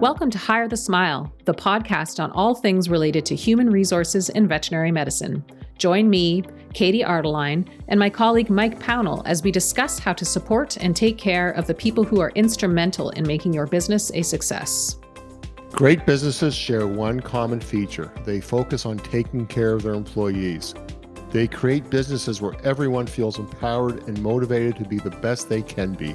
Welcome to Hire the Smile, the podcast on all things related to human resources in veterinary medicine. Join me, Katie Ardeline, and my colleague Mike Pownall as we discuss how to support and take care of the people who are instrumental in making your business a success. Great businesses share one common feature they focus on taking care of their employees. They create businesses where everyone feels empowered and motivated to be the best they can be.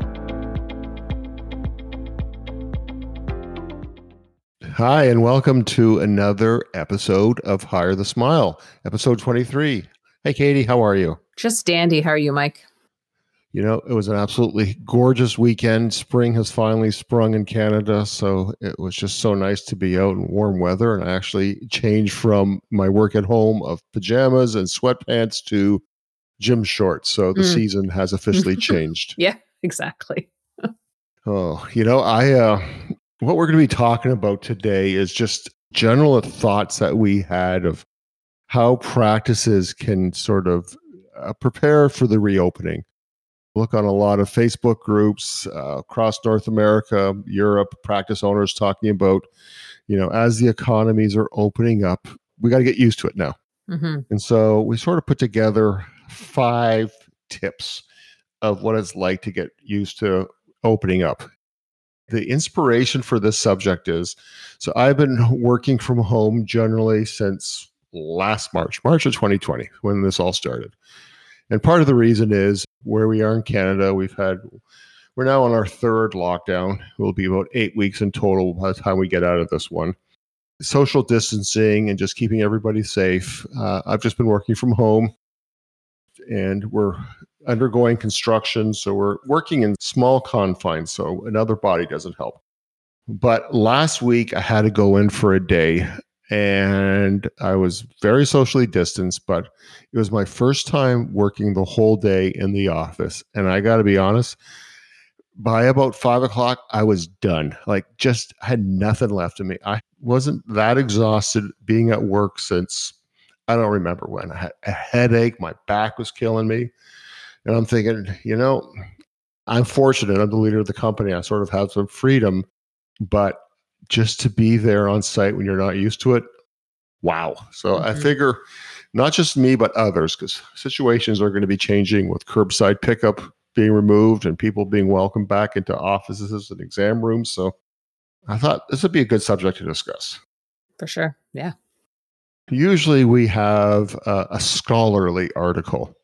Hi, and welcome to another episode of Hire the Smile, episode 23. Hey, Katie, how are you? Just dandy. How are you, Mike? You know, it was an absolutely gorgeous weekend. Spring has finally sprung in Canada, so it was just so nice to be out in warm weather. And I actually changed from my work at home of pajamas and sweatpants to gym shorts. So the mm. season has officially changed. yeah, exactly. oh, you know, I uh, what we're going to be talking about today is just general thoughts that we had of how practices can sort of uh, prepare for the reopening. Look on a lot of Facebook groups uh, across North America, Europe, practice owners talking about, you know, as the economies are opening up, we got to get used to it now. Mm-hmm. And so we sort of put together five tips of what it's like to get used to opening up the inspiration for this subject is so I've been working from home generally since last March, March of 2020, when this all started. And part of the reason is where we are in Canada, we've had, we're now on our third lockdown. It will be about eight weeks in total by the time we get out of this one. Social distancing and just keeping everybody safe. Uh, I've just been working from home and we're undergoing construction. So we're working in small confines. So another body doesn't help. But last week I had to go in for a day and I was very socially distanced, but it was my first time working the whole day in the office. And I got to be honest, by about five o'clock, I was done. Like, just had nothing left of me. I wasn't that exhausted being at work since I don't remember when. I had a headache, my back was killing me. And I'm thinking, you know, I'm fortunate. I'm the leader of the company. I sort of have some freedom, but just to be there on site when you're not used to it, wow. So mm-hmm. I figure not just me, but others, because situations are going to be changing with curbside pickup being removed and people being welcomed back into offices and exam rooms. So I thought this would be a good subject to discuss. For sure. Yeah. Usually we have a, a scholarly article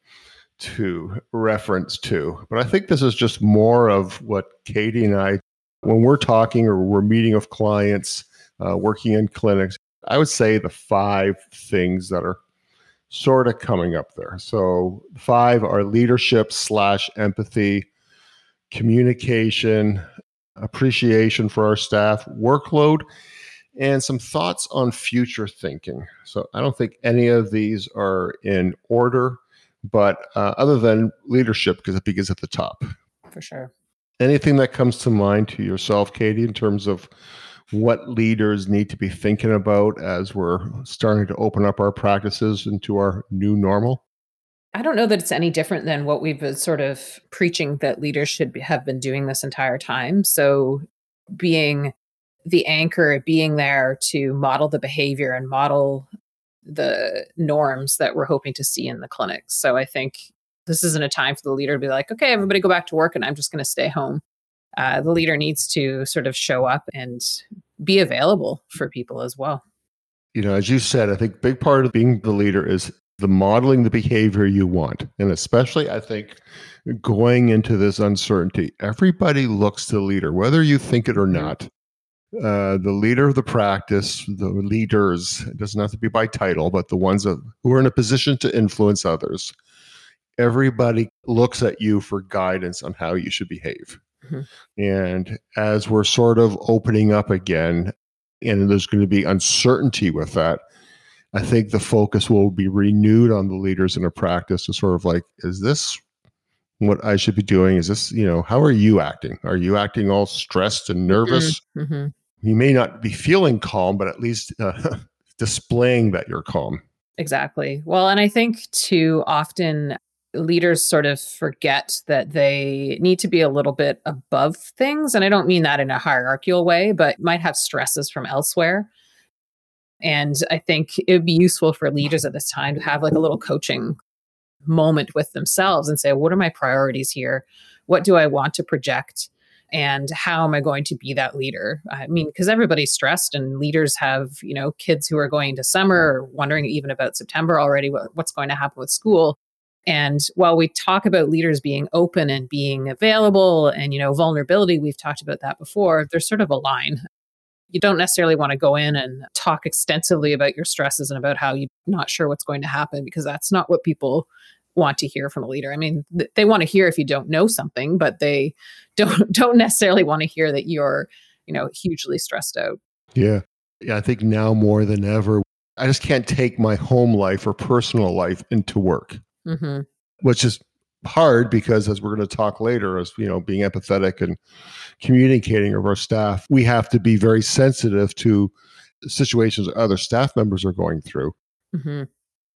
to reference to. But I think this is just more of what Katie and I, when we're talking or we're meeting with clients, uh, working in clinics, I would say the five things that are sort of coming up there. So five are leadership slash empathy, communication, appreciation for our staff, workload, and some thoughts on future thinking. So I don't think any of these are in order. But uh, other than leadership, because it begins at the top. For sure. Anything that comes to mind to yourself, Katie, in terms of what leaders need to be thinking about as we're starting to open up our practices into our new normal? I don't know that it's any different than what we've been sort of preaching that leaders should be, have been doing this entire time. So, being the anchor, being there to model the behavior and model the norms that we're hoping to see in the clinics. So I think this isn't a time for the leader to be like, okay, everybody go back to work and I'm just going to stay home. Uh, the leader needs to sort of show up and be available for people as well. You know, as you said, I think big part of being the leader is the modeling the behavior you want. And especially, I think, going into this uncertainty, everybody looks to the leader, whether you think it or mm-hmm. not uh, the leader of the practice, the leaders, it doesn't have to be by title, but the ones that, who are in a position to influence others, everybody looks at you for guidance on how you should behave. Mm-hmm. And as we're sort of opening up again, and there's going to be uncertainty with that, I think the focus will be renewed on the leaders in a practice to sort of like, is this what I should be doing? Is this, you know, how are you acting? Are you acting all stressed and nervous? Mm-hmm. You may not be feeling calm, but at least uh, displaying that you're calm. Exactly. Well, and I think too often leaders sort of forget that they need to be a little bit above things. And I don't mean that in a hierarchical way, but might have stresses from elsewhere. And I think it would be useful for leaders at this time to have like a little coaching moment with themselves and say, what are my priorities here? What do I want to project? And how am I going to be that leader? I mean, because everybody's stressed and leaders have, you know, kids who are going to summer, wondering even about September already, what, what's going to happen with school. And while we talk about leaders being open and being available and, you know, vulnerability, we've talked about that before, there's sort of a line you don't necessarily want to go in and talk extensively about your stresses and about how you're not sure what's going to happen because that's not what people want to hear from a leader. I mean, th- they want to hear if you don't know something, but they don't don't necessarily want to hear that you're, you know, hugely stressed out. Yeah. Yeah, I think now more than ever, I just can't take my home life or personal life into work. Mm-hmm. Which is hard because as we're going to talk later as you know being empathetic and communicating with our staff we have to be very sensitive to situations other staff members are going through mm-hmm.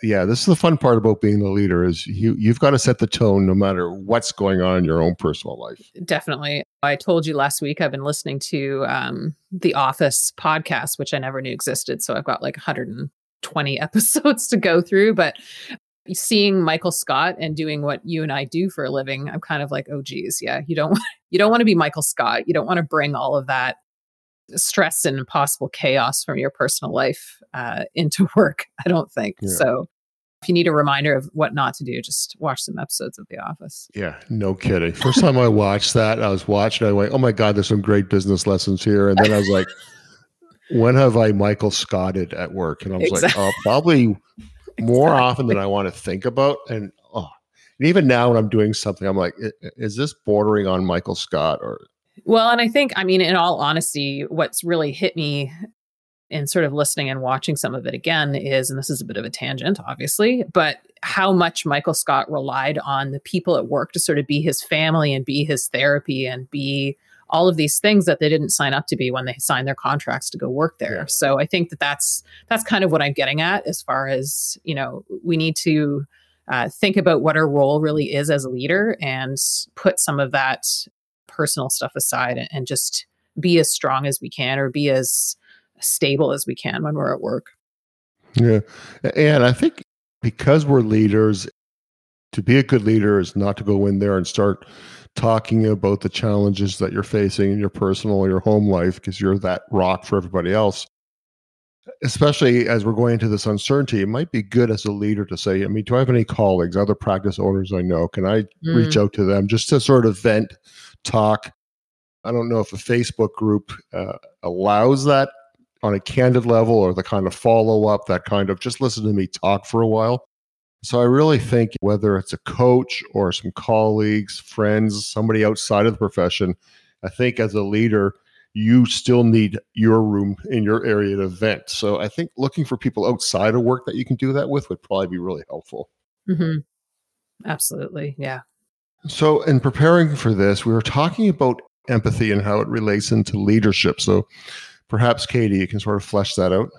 Yeah this is the fun part about being the leader is you you've got to set the tone no matter what's going on in your own personal life definitely i told you last week i've been listening to um, the office podcast which i never knew existed so i've got like 120 episodes to go through but seeing Michael Scott and doing what you and I do for a living, I'm kind of like, oh geez, yeah, you don't you don't want to be Michael Scott. You don't want to bring all of that stress and possible chaos from your personal life uh, into work. I don't think yeah. so. If you need a reminder of what not to do, just watch some episodes of The Office. Yeah, no kidding. First time I watched that, I was watching. I went, "Oh my god, there's some great business lessons here." And then I was like, "When have I Michael Scotted at work?" And I was exactly. like, "Oh, probably more often than I want to think about. And oh, and even now when I'm doing something, I'm like, is this bordering on Michael Scott or? Well, and I think, I mean, in all honesty, what's really hit me in sort of listening and watching some of it again is, and this is a bit of a tangent, obviously, but how much Michael Scott relied on the people at work to sort of be his family and be his therapy and be all of these things that they didn't sign up to be when they signed their contracts to go work there. Yeah. So I think that that's that's kind of what I'm getting at as far as you know we need to uh, think about what our role really is as a leader and put some of that personal stuff aside and, and just be as strong as we can or be as stable as we can when we're at work. Yeah, and I think because we're leaders, to be a good leader is not to go in there and start talking about the challenges that you're facing in your personal or your home life because you're that rock for everybody else especially as we're going into this uncertainty it might be good as a leader to say i mean do i have any colleagues other practice owners i know can i mm. reach out to them just to sort of vent talk i don't know if a facebook group uh, allows that on a candid level or the kind of follow up that kind of just listen to me talk for a while so I really think whether it's a coach or some colleagues, friends, somebody outside of the profession, I think as a leader, you still need your room in your area to vent. So I think looking for people outside of work that you can do that with would probably be really helpful. Mm-hmm. Absolutely. Yeah. So in preparing for this, we were talking about empathy and how it relates into leadership. So perhaps Katie, you can sort of flesh that out.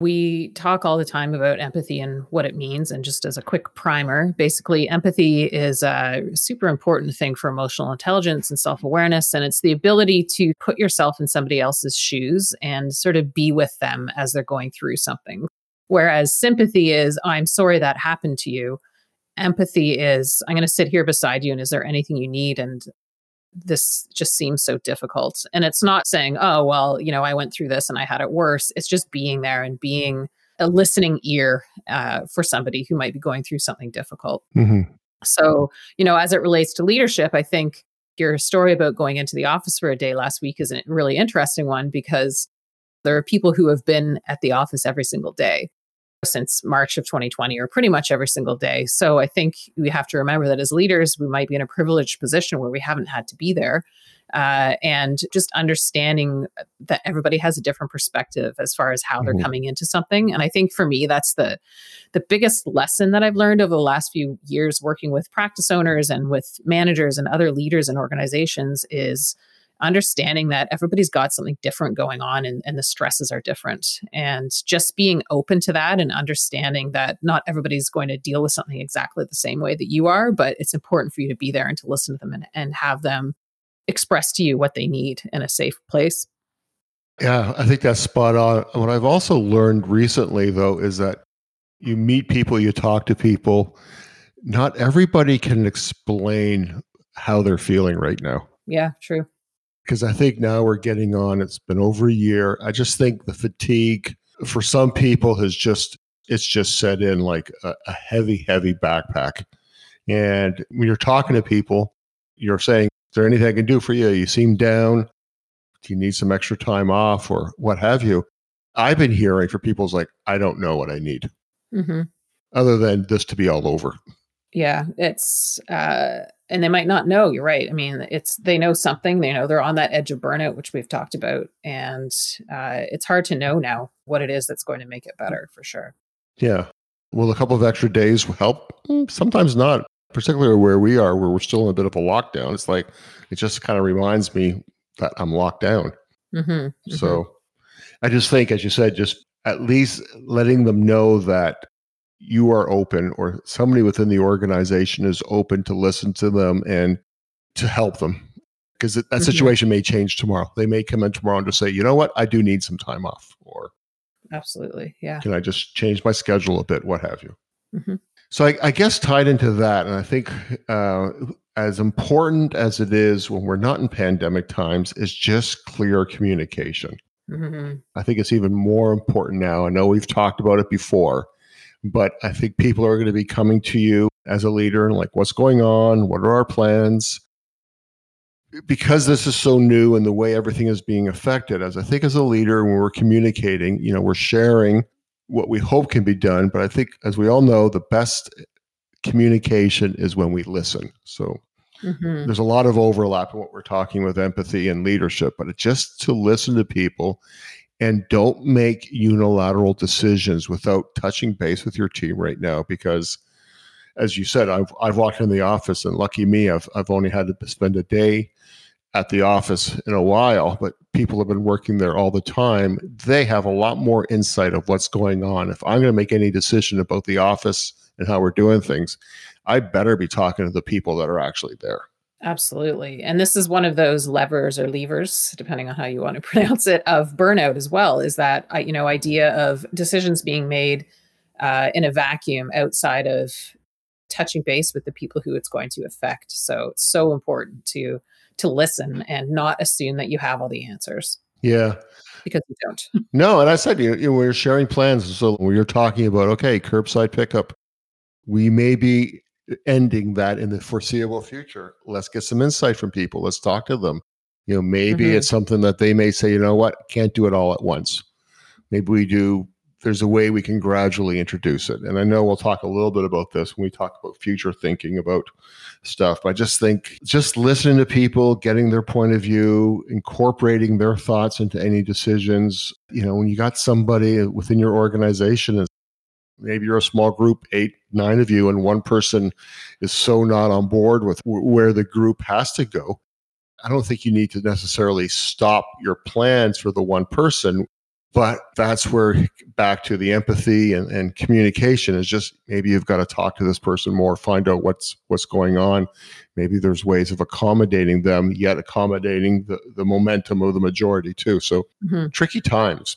We talk all the time about empathy and what it means. And just as a quick primer, basically, empathy is a super important thing for emotional intelligence and self awareness. And it's the ability to put yourself in somebody else's shoes and sort of be with them as they're going through something. Whereas sympathy is, I'm sorry that happened to you. Empathy is, I'm going to sit here beside you. And is there anything you need? And this just seems so difficult. And it's not saying, oh, well, you know, I went through this and I had it worse. It's just being there and being a listening ear uh, for somebody who might be going through something difficult. Mm-hmm. So, you know, as it relates to leadership, I think your story about going into the office for a day last week is a really interesting one because there are people who have been at the office every single day since March of 2020 or pretty much every single day. So I think we have to remember that as leaders, we might be in a privileged position where we haven't had to be there. uh, and just understanding that everybody has a different perspective as far as how they're mm-hmm. coming into something. And I think for me, that's the the biggest lesson that I've learned over the last few years working with practice owners and with managers and other leaders in organizations is understanding that everybody's got something different going on and, and the stresses are different. And just being open to that and understanding that not everybody's going to deal with something exactly the same way that you are, but it's important for you to be there and to listen to them and, and have them express to you what they need in a safe place. Yeah, I think that's spot on. What I've also learned recently, though, is that you meet people, you talk to people. Not everybody can explain how they're feeling right now. Yeah, true because I think now we're getting on. It's been over a year. I just think the fatigue for some people has just it's just set in like a, a heavy, heavy backpack. And when you're talking to people, you're saying, "Is there anything I can do for you? You seem down. Do you need some extra time off, or what have you?" I've been hearing for people's like, "I don't know what I need." Mm-hmm. Other than this to be all over. Yeah, it's uh and they might not know you're right. I mean it's they know something they know they're on that edge of burnout which we've talked about and uh, it's hard to know now what it is that's going to make it better for sure. Yeah. Will a couple of extra days help? Mm, sometimes not particularly where we are where we're still in a bit of a lockdown. It's like it just kind of reminds me that i'm locked down. Mm-hmm, mm-hmm. so i just think as you said just at least letting them know that you are open or somebody within the organization is open to listen to them and to help them. Because that mm-hmm. situation may change tomorrow. They may come in tomorrow and just say you know what? I do need some time off or absolutely yeah. Can i just change my schedule a bit? What have you. Mm-hmm. so I, I, guess tied into that and i think uh, as important as it is when we're not in pandemic times is just clear communication. Mm-hmm. i think it's even more important now. I know we've talked about it before but I think people are going to be coming to you as a leader and like, what's going on? What are our plans? Because this is so new and the way everything is being affected, as I think as a leader, when we're communicating, you know, we're sharing what we hope can be done. But I think, as we all know, the best communication is when we listen. So mm-hmm. there's a lot of overlap in what we're talking with empathy and leadership, but it's just to listen to people and don't make unilateral decisions without touching base with your team right now because as you said I've, I've walked in the office and lucky me I've, I've only had to spend a day at the office in a while but people have been working there all the time. They have a lot more insight of what's going on. If i'm going to make any decision about the office and how we're doing things i better be talking to the people that are actually there Absolutely. And this is one of those levers or levers, depending on how you want to pronounce it, of burnout as well, is that, you know, idea of decisions being made uh, in a vacuum outside of touching base with the people who it's going to affect. So it's so important to to listen and not assume that you have all the answers. Yeah. Because you don't. no, and I said you know, we're sharing plans. So when you're talking about okay, curbside pickup, we may be ending that in the foreseeable future. Let's get some insight from people. Let's talk to them. You know, maybe mm-hmm. it's something that they may say, you know what, can't do it all at once. Maybe we do, there's a way we can gradually introduce it. And I know we'll talk a little bit about this when we talk about future thinking about stuff. But I just think just listening to people, getting their point of view, incorporating their thoughts into any decisions. You know, when you got somebody within your organization maybe you're a small group, eight, nine of you, and one person is so not on board with w- where the group has to go. I don't think you need to necessarily stop your plans for the one person, but that's where back to the empathy and, and communication is just maybe you've got to talk to this person more, find out what's what's going on. Maybe there's ways of accommodating them, yet accommodating the, the momentum of the majority too. So mm-hmm. tricky times.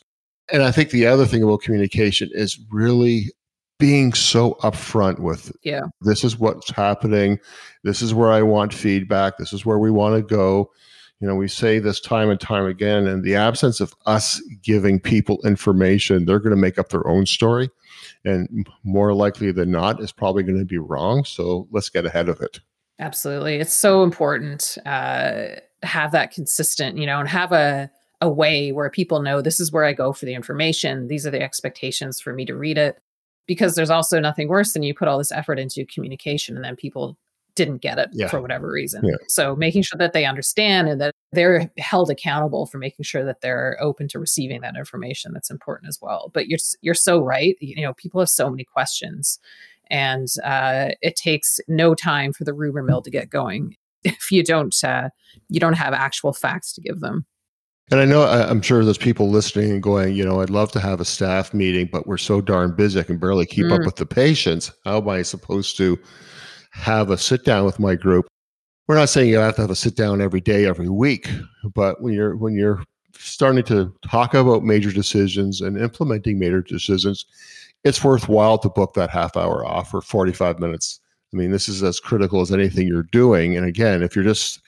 And I think the other thing about communication is really being so upfront with yeah this is what's happening this is where i want feedback this is where we want to go you know we say this time and time again in the absence of us giving people information they're going to make up their own story and more likely than not is probably going to be wrong so let's get ahead of it absolutely it's so important uh have that consistent you know and have a a way where people know this is where I go for the information. These are the expectations for me to read it. Because there's also nothing worse than you put all this effort into communication and then people didn't get it yeah. for whatever reason. Yeah. So making sure that they understand and that they're held accountable for making sure that they're open to receiving that information that's important as well but you're you're so right you know people have so many questions and uh, it takes no time for the rumor mill to get going if you don't uh, you don't have actual facts to give them and I know I'm sure there's people listening and going, you know, I'd love to have a staff meeting, but we're so darn busy I can barely keep mm. up with the patients. How am I supposed to have a sit down with my group? we're not saying you have to have a sit down every day, every week, but when you're when you're starting to talk about major decisions and implementing major decisions, it's worthwhile to book that half hour off or 45 minutes. I mean, this is as critical as anything you're doing. And again, if you're just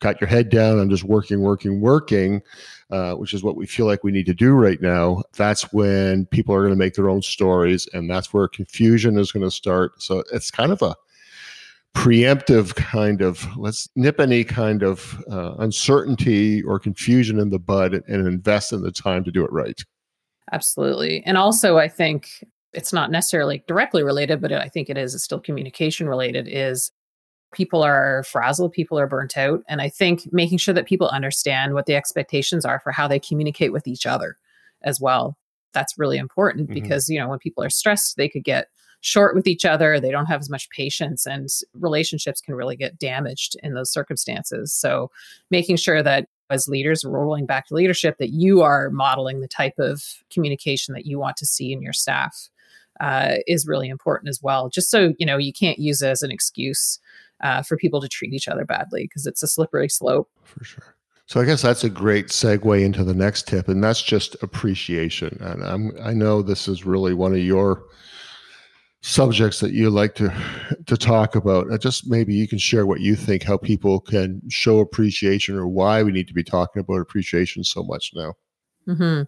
got your head down and just working, working, working, uh, which is what we feel like we need to do right now, that's when people are going to make their own stories, and that's where confusion is going to start. So it's kind of a preemptive kind of let's nip any kind of uh, uncertainty or confusion in the bud and invest in the time to do it right absolutely and also i think it's not necessarily directly related but i think it is it's still communication related is people are frazzled people are burnt out and i think making sure that people understand what the expectations are for how they communicate with each other as well that's really important mm-hmm. because you know when people are stressed they could get short with each other. They don't have as much patience, and relationships can really get damaged in those circumstances. So, making sure that as leaders, rolling back to leadership, that you are modeling the type of communication that you want to see in your staff uh, is really important as well. Just so you know, you can't use it as an excuse uh, for people to treat each other badly because it's a slippery slope. For sure. So I guess that's a great segue into the next tip, and that's just appreciation. And I'm, I know this is really one of your subjects that you like to to talk about. Uh, just maybe you can share what you think, how people can show appreciation, or why we need to be talking about appreciation so much now. Mm-hmm.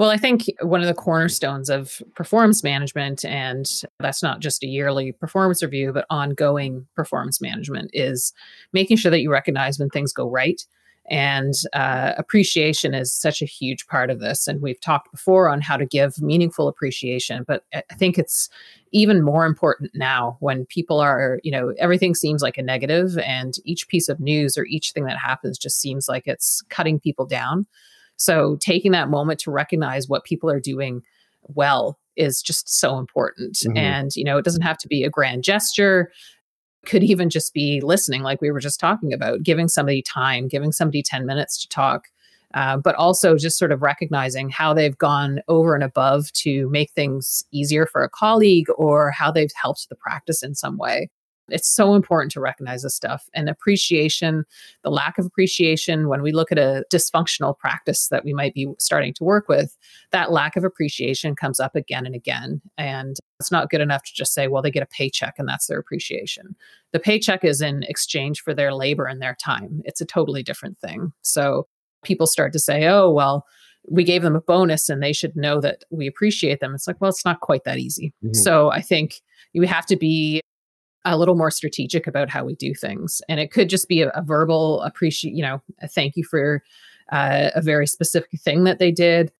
Well, I think one of the cornerstones of performance management, and that's not just a yearly performance review, but ongoing performance management, is making sure that you recognize when things go right and uh, appreciation is such a huge part of this. And we've talked before on how to give meaningful appreciation, but I think it's even more important now when people are, you know, everything seems like a negative and each piece of news or each thing that happens just seems like it's cutting people down. So taking that moment to recognize what people are doing well is just so important. Mm-hmm. And, you know, it doesn't have to be a grand gesture could even just be listening, like we were just talking about, giving somebody time, giving somebody 10 minutes to talk, uh, but also just sort of recognizing how they've gone over and above to make things easier for a colleague or how they've helped the practice in some way. It's so important to recognize this stuff and appreciation, the lack of appreciation when we look at a dysfunctional practice that we might be starting to work with, that lack of appreciation comes up again and again. And it's not good enough to just say, well, they get a paycheck and that's their appreciation. The paycheck is in exchange for their labor and their time. It's a totally different thing. So people start to say, oh, well, we gave them a bonus and they should know that we appreciate them. It's like, well, it's not quite that easy. Mm-hmm. So I think you have to be a little more strategic about how we do things. And it could just be a, a verbal appreciate, you know, a thank you for uh, a very specific thing that they did.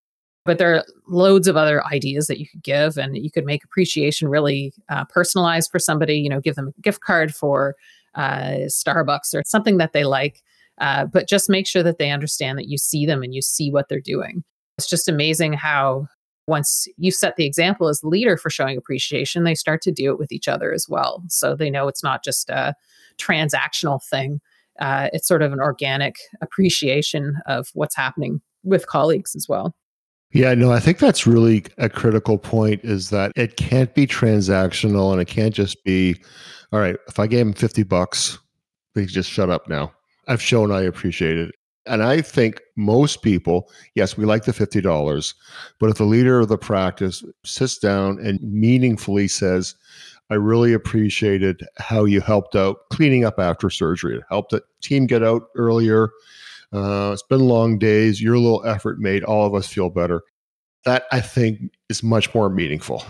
But there are loads of other ideas that you could give, and you could make appreciation really uh, personalized for somebody. You know, give them a gift card for uh, Starbucks or something that they like. Uh, but just make sure that they understand that you see them and you see what they're doing. It's just amazing how once you set the example as the leader for showing appreciation, they start to do it with each other as well. So they know it's not just a transactional thing. Uh, it's sort of an organic appreciation of what's happening with colleagues as well. Yeah, no, I think that's really a critical point is that it can't be transactional and it can't just be, all right, if I gave him 50 bucks, please just shut up now. I've shown I appreciate it. And I think most people, yes, we like the $50, but if the leader of the practice sits down and meaningfully says, I really appreciated how you helped out cleaning up after surgery. It helped the team get out earlier. Uh, it's been long days. Your little effort made all of us feel better. That I think is much more meaningful.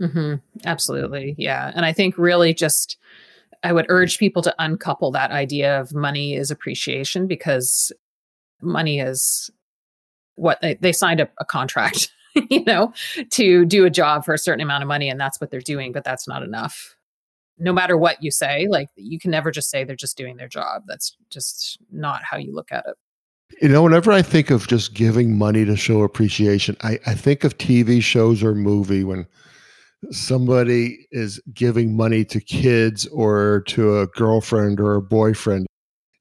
Mm-hmm. Absolutely. Yeah. And I think really just, I would urge people to uncouple that idea of money is appreciation because money is what they, they signed a, a contract you know to do a job for a certain amount of money and that's what they're doing but that's not enough no matter what you say like you can never just say they're just doing their job that's just not how you look at it You know, whenever I think of just giving money to show appreciation, I, I think of TV shows or movie when somebody is giving money to kids or to a girlfriend or a boyfriend.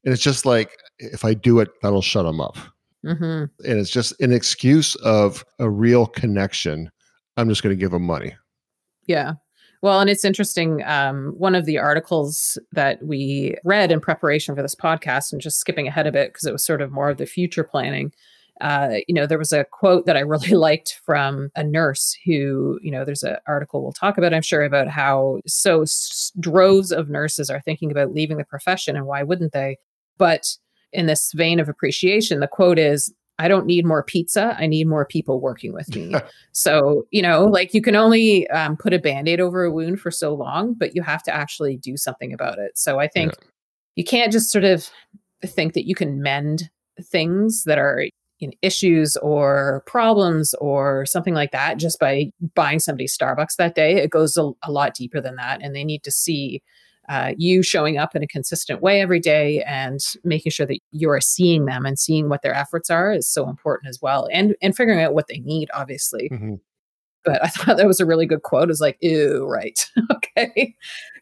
And it's just like, if I do it, that'll shut them up. Mm-hmm. And it's just an excuse of a real connection. I'm just going to give them money. Yeah. Well, and it's interesting. Um, one of the articles that we read in preparation for this podcast, and just skipping ahead a bit because it was sort of more of the future planning. Uh, you know, there was a quote that I really liked from a nurse who, you know, there's an article we'll talk about, I'm sure, about how so droves of nurses are thinking about leaving the profession and why wouldn't they? But in this vein of appreciation, the quote is I don't need more pizza. I need more people working with me. so, you know, like you can only um, put a band aid over a wound for so long, but you have to actually do something about it. So I think yeah. you can't just sort of think that you can mend things that are you know, issues or problems or something like that just by buying somebody Starbucks that day. It goes a, a lot deeper than that. And they need to see uh, you showing up in a consistent way every day and making sure that you're seeing them and seeing what their efforts are is so important as well and and figuring out what they need obviously. Mm-hmm. but i thought that was a really good quote. It was like ew right? Okay.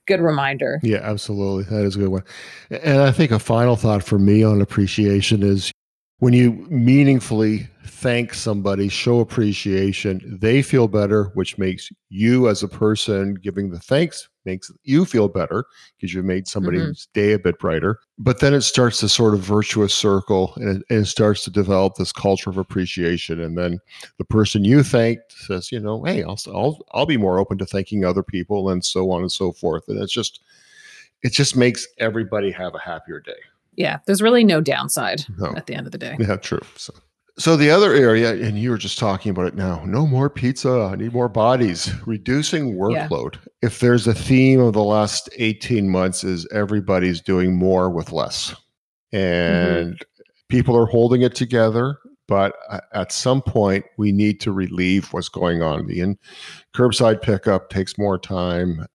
Good reminder. Yeah absolutely. That is a good one. And i think a final thought for me on appreciation is when you meaningfully thank somebody, show appreciation, they feel better, which makes you as a person giving the thanks makes you feel better because you've made somebody's mm-hmm. day a bit brighter. But then it starts to sort of virtuous circle and it, and it, starts to develop this culture of appreciation. And then the person you thanked says, you know, hey, I'll, I'll, I'll be more open to thanking other people and so on and so forth. And it's just, it just makes everybody have a happier day yeah, there's really no downside no. at the end of the day. Yeah, true. So, so the other area, and you were just talking about it now. No more pizza. I need more bodies. Reducing workload. Yeah. If there's a theme of the last 18 months, is everybody's doing more with less, and mm-hmm. people are holding it together. But at some point, we need to relieve what's going on. The in curbside pickup takes more time.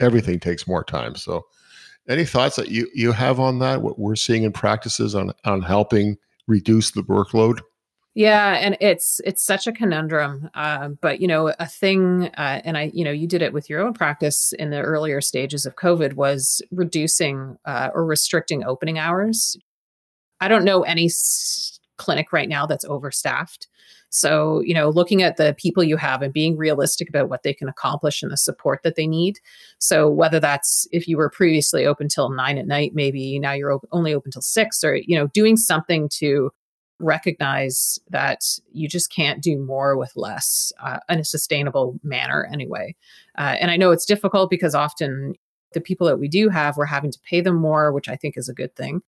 Everything takes more time. So any thoughts that you, you have on that? What we're seeing in practices on on helping reduce the workload? Yeah, and it's it's such a conundrum. Uh, but you know, a thing, uh, and I, you know, you did it with your own practice in the earlier stages of COVID was reducing uh, or restricting opening hours. I don't know any s- clinic right now that's overstaffed. So, you know, looking at the people you have and being realistic about what they can accomplish and the support that they need. So, whether that's if you were previously open till nine at night, maybe now you're op- only open till six, or, you know, doing something to recognize that you just can't do more with less uh, in a sustainable manner anyway. Uh, and I know it's difficult because often the people that we do have, we're having to pay them more, which I think is a good thing.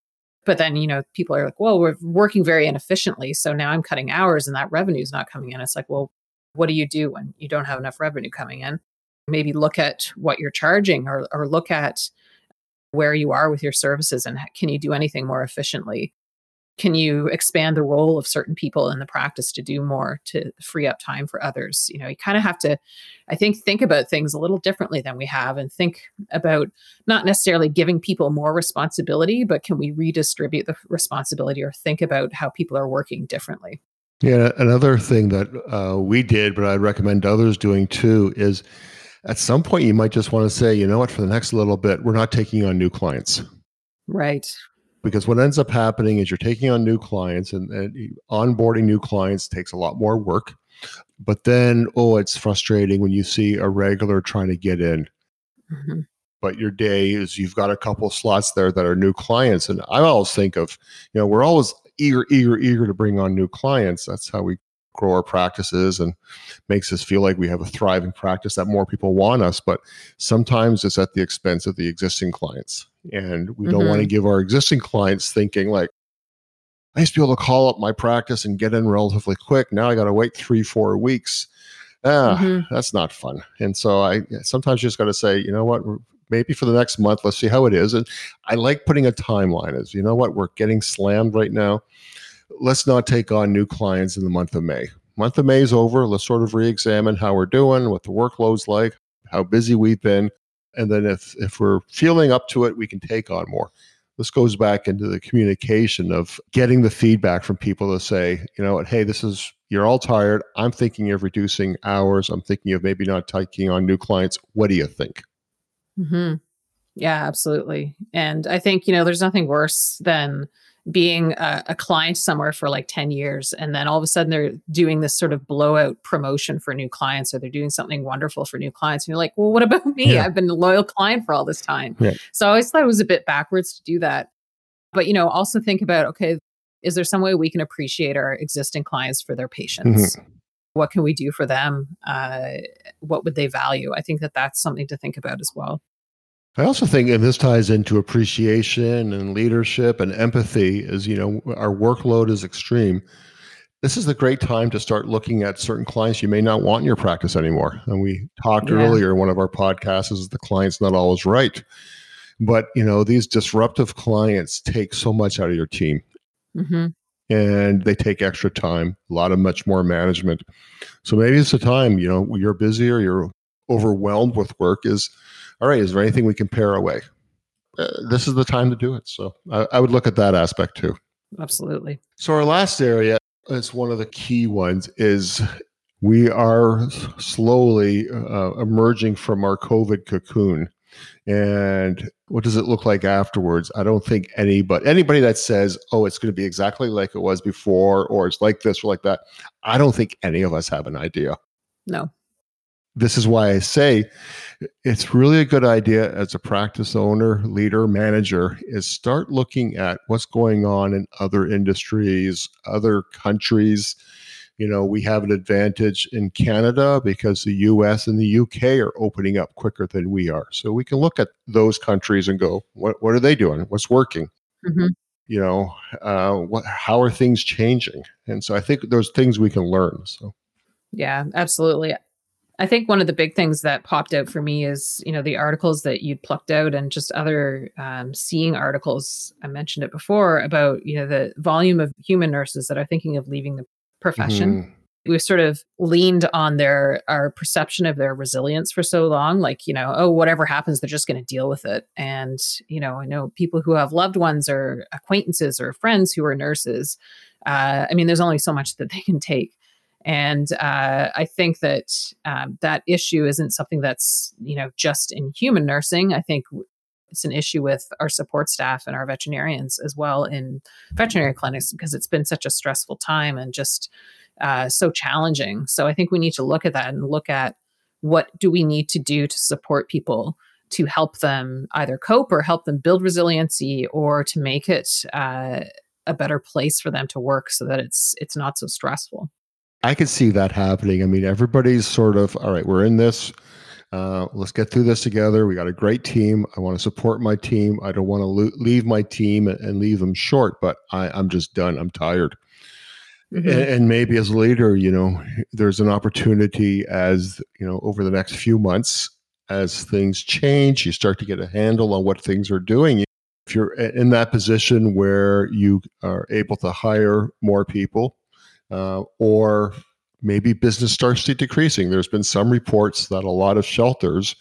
But then, you know, people are like, well, we're working very inefficiently. So now I'm cutting hours and that revenue is not coming in. It's like, well, what do you do when you don't have enough revenue coming in? Maybe look at what you're charging or, or look at where you are with your services and can you do anything more efficiently? Can you expand the role of certain people in the practice to do more to free up time for others? You know you kind of have to i think think about things a little differently than we have and think about not necessarily giving people more responsibility but can we redistribute the responsibility or think about how people are working differently? Yeah another thing that uh, we did but i'd recommend others doing too is at some point you might just want to say you know what? For the next little bit we're not taking on new clients. Right because what ends up happening is you're taking on new clients and, and, onboarding new clients takes a lot more work but then oh it's frustrating when you see a regular trying to get in mm-hmm. but your day is you've got a couple slots there that are new clients and i always think of you know we're always eager eager eager to bring on new clients that's how we grow our practices and makes us feel like we have a thriving practice that more people want us but sometimes it's at the expense of the existing clients. And we don't mm-hmm. want to give our existing clients thinking like i used to be able to call up my practice and get in relatively quick. Now i got to wait three four weeks. Ah mm-hmm. that's not fun. And so i sometimes you just got to say you know what? Maybe for the next month let's see how it is. And i like putting a timeline as you know what? We're getting slammed right now let's not take on new clients in the month of May. Month of May is over. Let's sort of re-examine how we're doing, what the workload's like, how busy we've been, and then if if we're feeling up to it, we can take on more. this goes back into the communication of getting the feedback from people to say, you know hey, this is you're all tired. I'm thinking of reducing hours. I'm thinking of maybe not taking on new clients. What do you think? Mm-hmm. Yeah, absolutely. And I think, you know, there's nothing worse than being a, a, client somewhere for like 10 years and then all of a sudden they're doing this sort of blowout promotion for new clients or they're doing something wonderful for new clients and you're like well what about me yeah. i've been a loyal client for all this time yeah. so i always thought it was a bit backwards to do that but you know also think about okay is there some way we can appreciate our existing clients for their patience mm-hmm. what can we do for them uh, what would they value i think that that's something to think about as well I also think, and this ties into appreciation and leadership and empathy, is you know our workload is extreme. This is the great time to start looking at certain clients you may not want in your practice anymore. And we talked yeah. earlier, one of our podcasts is the client's not always right, but you know these disruptive clients take so much out of your team, mm-hmm. and they take extra time, a lot of much more management. So maybe it's a time you know you're busy or you're overwhelmed with work is all right, is there anything we can pare away? Uh, this is the time to do it. So I, I would look at that aspect too. Absolutely. So our last area is one of the key ones is we are slowly uh, emerging from our COVID cocoon. And what does it look like afterwards? I don't think any, but anybody that says, oh, it's going to be exactly like it was before, or it's like this or like that, I don't think any of us have an idea. No this is why I say it's really a good idea as a practice owner, leader, manager is start looking at what's going on in other industries, other countries. You know, we have an advantage in Canada because the US and the UK are opening up quicker than we are. So we can look at those countries and go, what, what are they doing? What's working? Mm-hmm. You know, uh, what, how are things changing? And so I think there's things we can learn. So, yeah, absolutely. I think one of the big things that popped out for me is, you know, the articles that you'd plucked out and just other um, seeing articles. I mentioned it before about, you know, the volume of human nurses that are thinking of leaving the profession. Mm-hmm. We've sort of leaned on their our perception of their resilience for so long, like, you know, oh, whatever happens, they're just going to deal with it. And, you know, I know people who have loved ones or acquaintances or friends who are nurses. Uh, I mean, there's only so much that they can take and uh, I think that um, that issue isn't something that's you know just in human nursing. I think it's an issue with our support staff and our veterinarians as well in veterinary clinics because it's been such a stressful time and just uh, so challenging. So I think we need to look at that and look at what do we need to do to support people to help them either cope or help them build resiliency or to make it uh, a better place for them to work so that it's it's not so stressful. I could see that happening. I mean, everybody's sort of, all right, we're in this. Uh, let's get through this together. We got a great team. I want to support my team. I don't want to lo- leave my team and leave them short, but I, I'm just done. I'm tired. Mm-hmm. And, and, maybe as a leader, you know, there's an opportunity as, you know, over the next few months, as things change, you start to get a handle on what things are doing. If you're in that position where you are able to hire more people, uh, or maybe business starts to decreasing. There's been some reports that a lot of shelters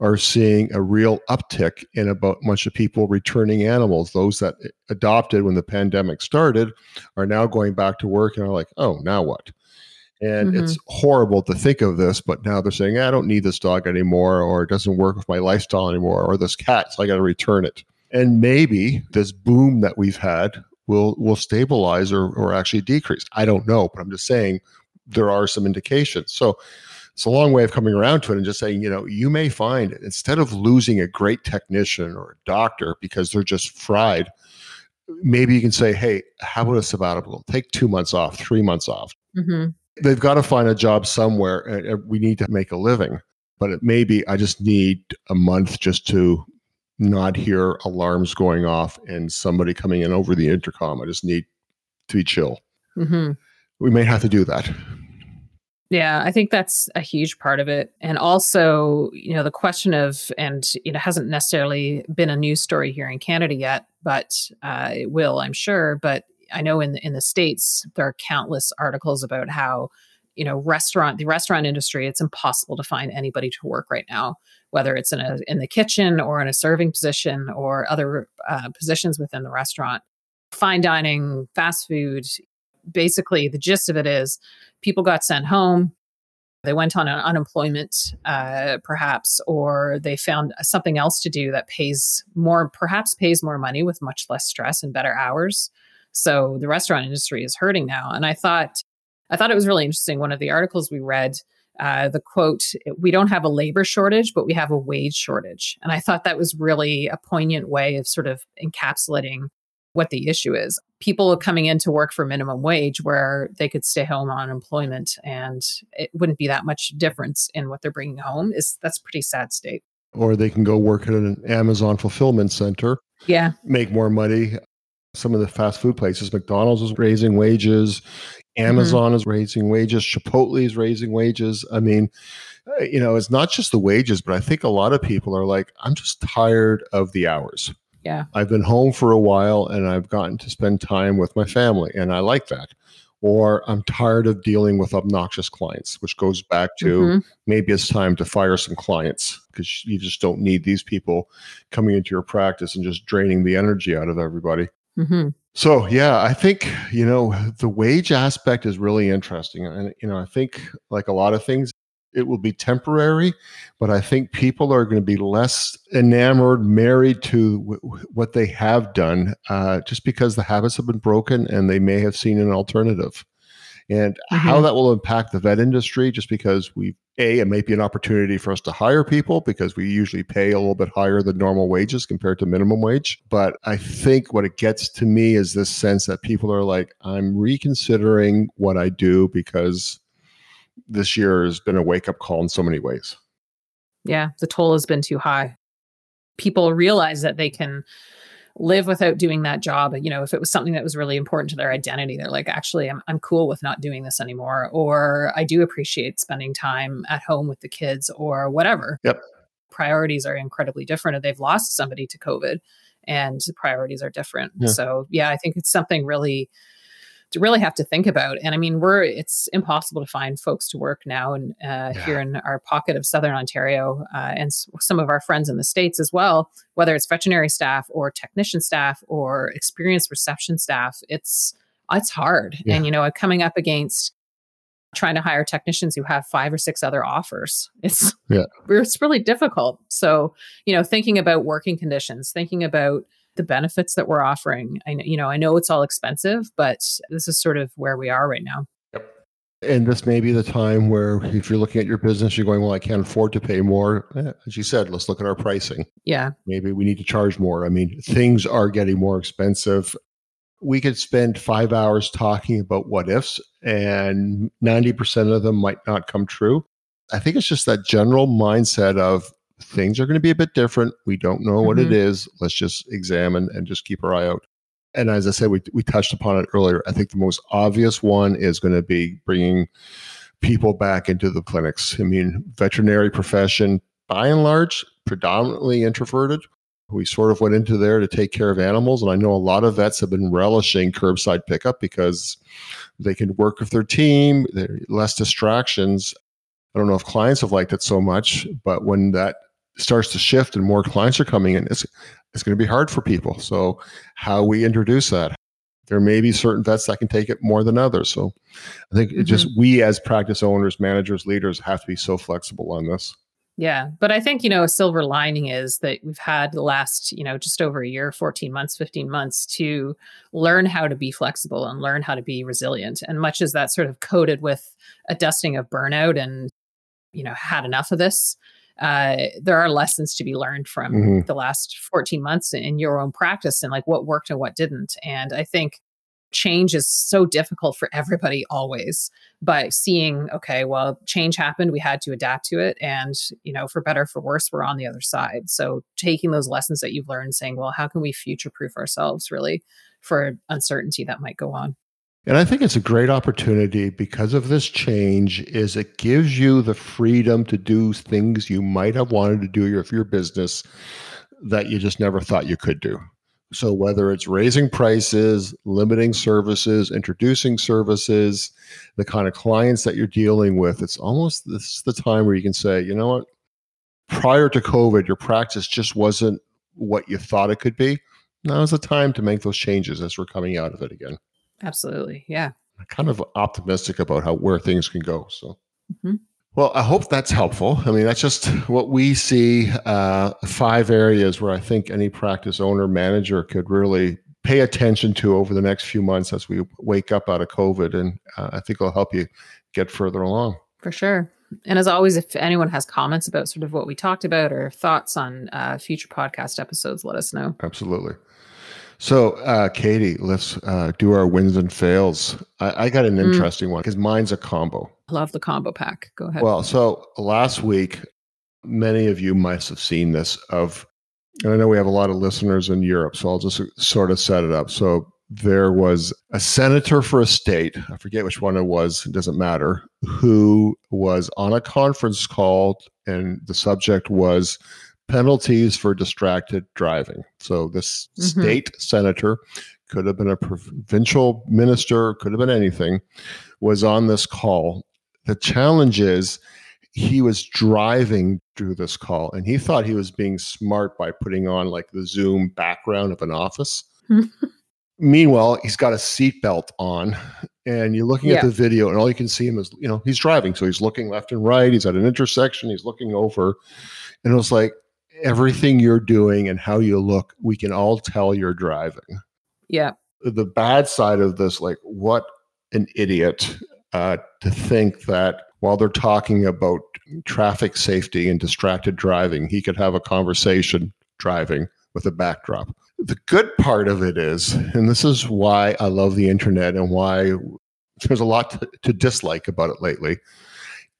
are seeing a real uptick in about bunch of people returning animals. Those that adopted when the pandemic started are now going back to work and are like, oh, now what? And mm-hmm. it's horrible to think of this, but now they're saying, I don't need this dog anymore, or it doesn't work with my lifestyle anymore, or this cat, so I got to return it. And maybe this boom that we've had will will stabilize or, or actually decrease. I don't know, but I'm just saying there are some indications. So it's a long way of coming around to it and just saying, you know, you may find it. instead of losing a great technician or a doctor because they're just fried, maybe you can say, hey, how about a sabbatical? Take two months off, three months off. Mm-hmm. They've got to find a job somewhere. And we need to make a living. But it may be I just need a month just to not hear alarms going off and somebody coming in over the intercom. I just need to be chill. Mm-hmm. We may have to do that. Yeah, I think that's a huge part of it. And also, you know, the question of, and it hasn't necessarily been a news story here in Canada yet, but uh, it will, I'm sure. But I know in in the states there are countless articles about how, you know, restaurant the restaurant industry. It's impossible to find anybody to work right now whether it's in a in the kitchen or in a serving position or other uh, positions within the restaurant. Fine dining, fast food, basically the gist of it is people got sent home they went on an unemployment uh, perhaps or they found something else to do that pays more perhaps pays more money with much less stress and better hours. So the restaurant industry is hurting now. And i thought i thought it was really interesting. One of the articles we read uh, the quote we don't have a labor shortage but we have a wage shortage and i thought that was really a poignant way of sort of encapsulating what the issue is. People coming in to work for minimum wage where they could stay home on employment and it wouldn't be that much difference in what they're bringing home is that's pretty sad state. Or they can go work at an Amazon fulfillment center. Yeah. Make more money. Some of the fast food places, McDonald's is raising wages. Amazon mm-hmm. is raising wages, Chipotle is raising wages. I mean, uh, you know, it's not just the wages, but I think a lot of people are like, I'm just tired of the hours. Yeah. I've been home for a while and I've gotten to spend time with my family and I like that. Or I'm tired of dealing with obnoxious clients, which goes back to mm-hmm. maybe it's time to fire some clients because you just don't need these people coming into your practice and just draining the energy out of everybody. Mm-hmm. So yeah, I think you know the wage aspect is really interesting, and you know I think like a lot of things, it will be temporary, but I think people are going to be less enamored, married to w- what they have done, uh, just because the habits have been broken and they may have seen an alternative. And mm-hmm. how that will impact the vet industry, just because we a it might be an opportunity for us to hire people because we usually pay a little bit higher than normal wages compared to minimum wage. But I think what it gets to me is this sense that people are like, I'm reconsidering what I do because this year has been a wake up call in so many ways. Yeah, the toll has been too high. People realize that they can live without doing that job. You know, if it was something that was really important to their identity, they're like, actually, I'm, I'm cool with not doing this anymore. Or I do appreciate spending time at home with the kids or whatever. Yep. Priorities are incredibly different. Or they've lost somebody to COVID and priorities are different. Yeah. So, yeah, I think it's something really to really have to think about. And I mean, we're it's impossible to find folks to work now, and uh, yeah. here in our pocket of Southern Ontario, uh, and s- some of our friends in the states as well. Whether it's veterinary staff or technician staff or experienced reception staff, it's it's hard. Yeah. And you know, coming up against trying to hire technicians who have five or six other offers. It's yeah. it's really difficult. So, you know, thinking about working conditions, thinking about the benefits that we're offering. I you know, I know it's all expensive, but this is sort of where we are right now. Yep. And this may be the time where if you're looking at your business, you're going, well, I can't afford to pay more. Eh, as you said, let's look at our pricing. Yeah. Maybe we need to charge more. I mean, things are getting more expensive. We could spend five hours talking about what ifs, and 90% of them might not come true. I think it's just that general mindset of things are going to be a bit different. We don't know mm-hmm. what it mm-hmm. is. Let's just examine and just keep our eye out. And as I said, we, we touched upon it earlier. I think the most obvious one is going to be bringing people back into the clinics. I mean, veterinary profession, by and large, predominantly introverted. We sort of went into there to take care of animals. And I know a lot of vets have been relishing curbside pickup because they can work with their team, less distractions. I don't know if clients have liked it so much, but when that starts to shift and more clients are coming in, it's it's going to be hard for people. So how we introduce that. There may be certain vets that can take it more than others. So I think mm-hmm. just we as practice owners, managers, leaders have to be so flexible on this. Yeah. But I think, you know, a silver lining is that we've had the last, you know, just over a year, 14 months, 15 months to learn how to be flexible and learn how to be resilient. And much as that sort of coated with a dusting of burnout and, you know, had enough of this, uh, there are lessons to be learned from mm-hmm. the last 14 months in your own practice and like what worked and what didn't. And I think change is so difficult for everybody always but seeing okay well change happened we had to adapt to it and you know for better for worse we're on the other side so taking those lessons that you've learned saying well how can we future proof ourselves really for uncertainty that might go on and I think it's a great opportunity because of this change is it gives you the freedom to do things you might have wanted to do for your business that you just never thought you could do. So whether it's raising prices, limiting services, introducing services, the kind of clients that you're dealing with, it's almost this is the time where you can say, you know what? prior to COVID, your practice just wasn't what you thought it could be. Now is the time to make those changes as we're coming out of it again. Absolutely. Yeah. I'm kind of optimistic about how where things can go. So mm-hmm. Well, I hope that's helpful. I mean, that's just what we see uh, five areas where I think any practice owner manager could really pay attention to over the next few months as we wake up out of COVID. And uh, I think it'll help you get further along. For sure. And as always, if anyone has comments about sort of what we talked about or thoughts on uh, future podcast episodes, let us know. Absolutely. So, uh, Katie, let's uh, do our wins and fails. I, I got an mm. interesting one because mine's a combo. Love the combo pack. Go ahead. Well, so last week, many of you must have seen this. Of, and I know we have a lot of listeners in Europe, so I'll just sort of set it up. So there was a senator for a state, I forget which one it was, it doesn't matter, who was on a conference call, and the subject was penalties for distracted driving. So this mm-hmm. state senator could have been a provincial minister, could have been anything, was on this call. The challenge is he was driving through this call and he thought he was being smart by putting on like the Zoom background of an office. Meanwhile, he's got a seatbelt on, and you're looking yeah. at the video, and all you can see him is, you know, he's driving. So he's looking left and right. He's at an intersection. He's looking over. And it was like, everything you're doing and how you look, we can all tell you're driving. Yeah. The bad side of this, like, what an idiot uh, to think that while they're talking about traffic safety and distracted driving, he could have a conversation driving with a backdrop. The good part of it is, and this is why I love the internet and why there's a lot to, to dislike about it lately,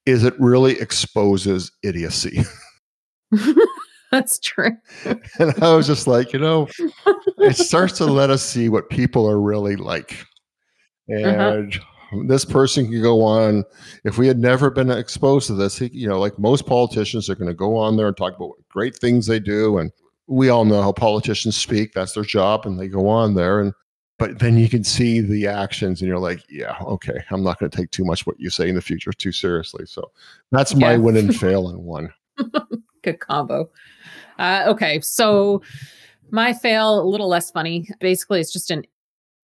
is it really exposes idiocy. That's true. and I was just like, you know, it starts to let us see what people are really like. Uh-huh. And uh-huh. this person can go on. If we had never been exposed to this, he, you know, like most politicians are going to go on there and talk about great things they do. And we all know how politicians speak. That's their job. And they go on there. And but then you can see the actions and you're like yeah okay i'm not going to take too much what you say in the future too seriously so that's my yeah. win and fail in one good combo uh, okay, so my fail, a little less funny. Basically, it's just an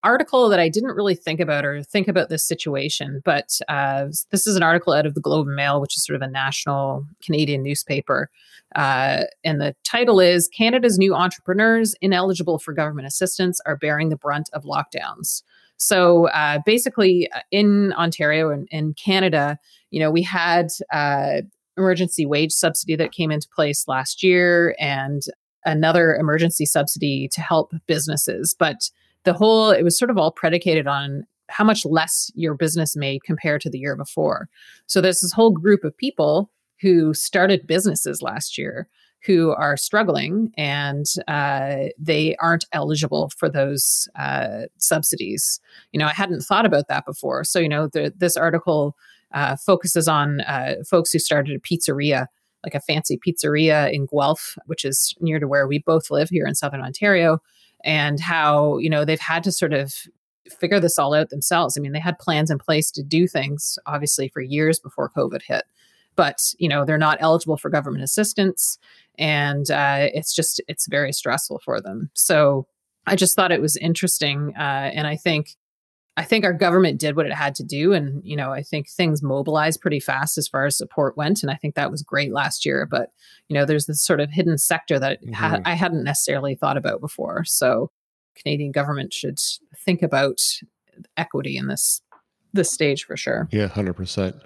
article that I didn't really think about or think about this situation, but uh, this is an article out of the Globe and Mail, which is sort of a national Canadian newspaper. Uh, and the title is Canada's New Entrepreneurs Ineligible for Government Assistance Are Bearing the Brunt of Lockdowns. So uh, basically, uh, in Ontario and in Canada, you know, we had uh, emergency wage subsidy that came into place last year and another emergency subsidy to help businesses. But the whole, it was sort of all predicated on how much less your business made compared to the year before. So there's this whole group of people who started businesses last year who are struggling and uh, they aren't eligible for those uh, subsidies. You know, I hadn't thought about that before. So, you know, the, this article uh, focuses on uh, folks who started a pizzeria, like a fancy pizzeria in Guelph, which is near to where we both live here in Southern Ontario, and how, you know, they've had to sort of figure this all out themselves. I mean, they had plans in place to do things, obviously, for years before COVID hit. But you know they're not eligible for government assistance, and uh, it's just it's very stressful for them. So I just thought it was interesting, uh, and I think I think our government did what it had to do. And, you know, I think things mobilized pretty fast as far as support went. And I think that was great last year. But, you know, there's this sort of hidden sector that mm-hmm. ha- I hadn't necessarily thought about before. So Canadian government should think about equity in this this stage for sure. Yeah, 100%.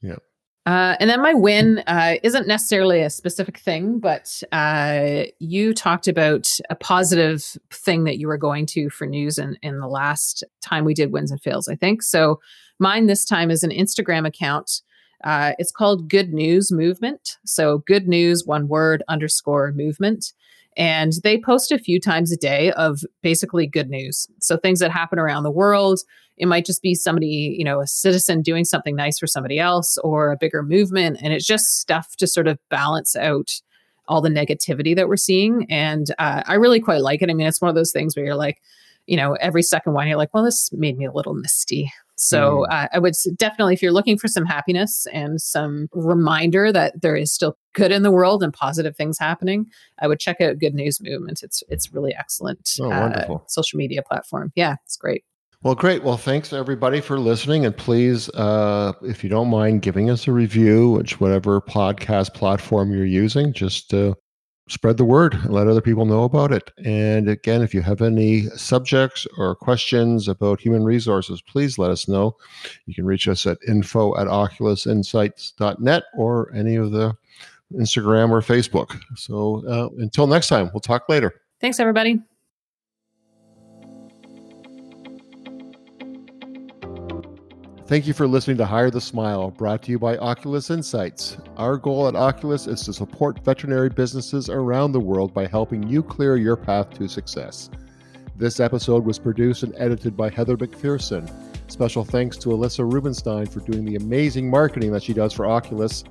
Yeah. Uh, and then my win uh, isn't necessarily a specific thing, but uh, you talked about a positive thing that you were going to for news in, in the last time we did wins and fails, I think. So mine this time is an Instagram account. Uh, it's called Good News Movement. So good news, one word, underscore movement. And they post a few times a day of basically good news. So things that happen around the world, it might just be somebody, you know, a citizen doing something nice for somebody else or a bigger movement. And it's just stuff to sort of balance out all the negativity that we're seeing. And uh, I really quite like it. I mean, it's one of those things where you're like, you know, every second one, you're like, well, this made me a little misty. So mm. uh, I would definitely, if you're looking for some happiness and some reminder that there is still good in the world and positive things happening, I would check out Good News Movement. It's it's really excellent. Oh. Uh, social media platform. Yeah, it's great. Well, great. Well, thanks everybody for listening, and please, uh, if you don't mind, giving us a review, which whatever podcast platform you're using, just uh, spread the word and let other people know about it. And again, if you have any subjects or questions about human resources, please let us know. You can reach us at info at oculusinsights.net or any of the Instagram or Facebook. So uh, until next time, we'll talk later. Thanks, everybody. Thank you for listening to Hire the Smile, brought to you by Oculus Insights. Our goal at Oculus is to support veterinary businesses around the world by helping you clear your path to success. This episode was produced and edited by Heather McPherson. Special thanks to Alyssa Rubenstein for doing the amazing marketing that she does for Oculus.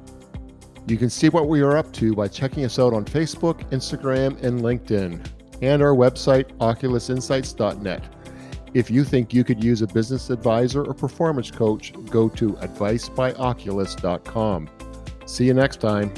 You can see what we are up to by checking us out on Facebook, Instagram, and LinkedIn, and our website, oculusinsights.net. If you think you could use a business advisor or performance coach, go to advicebyoculus.com. See you next time.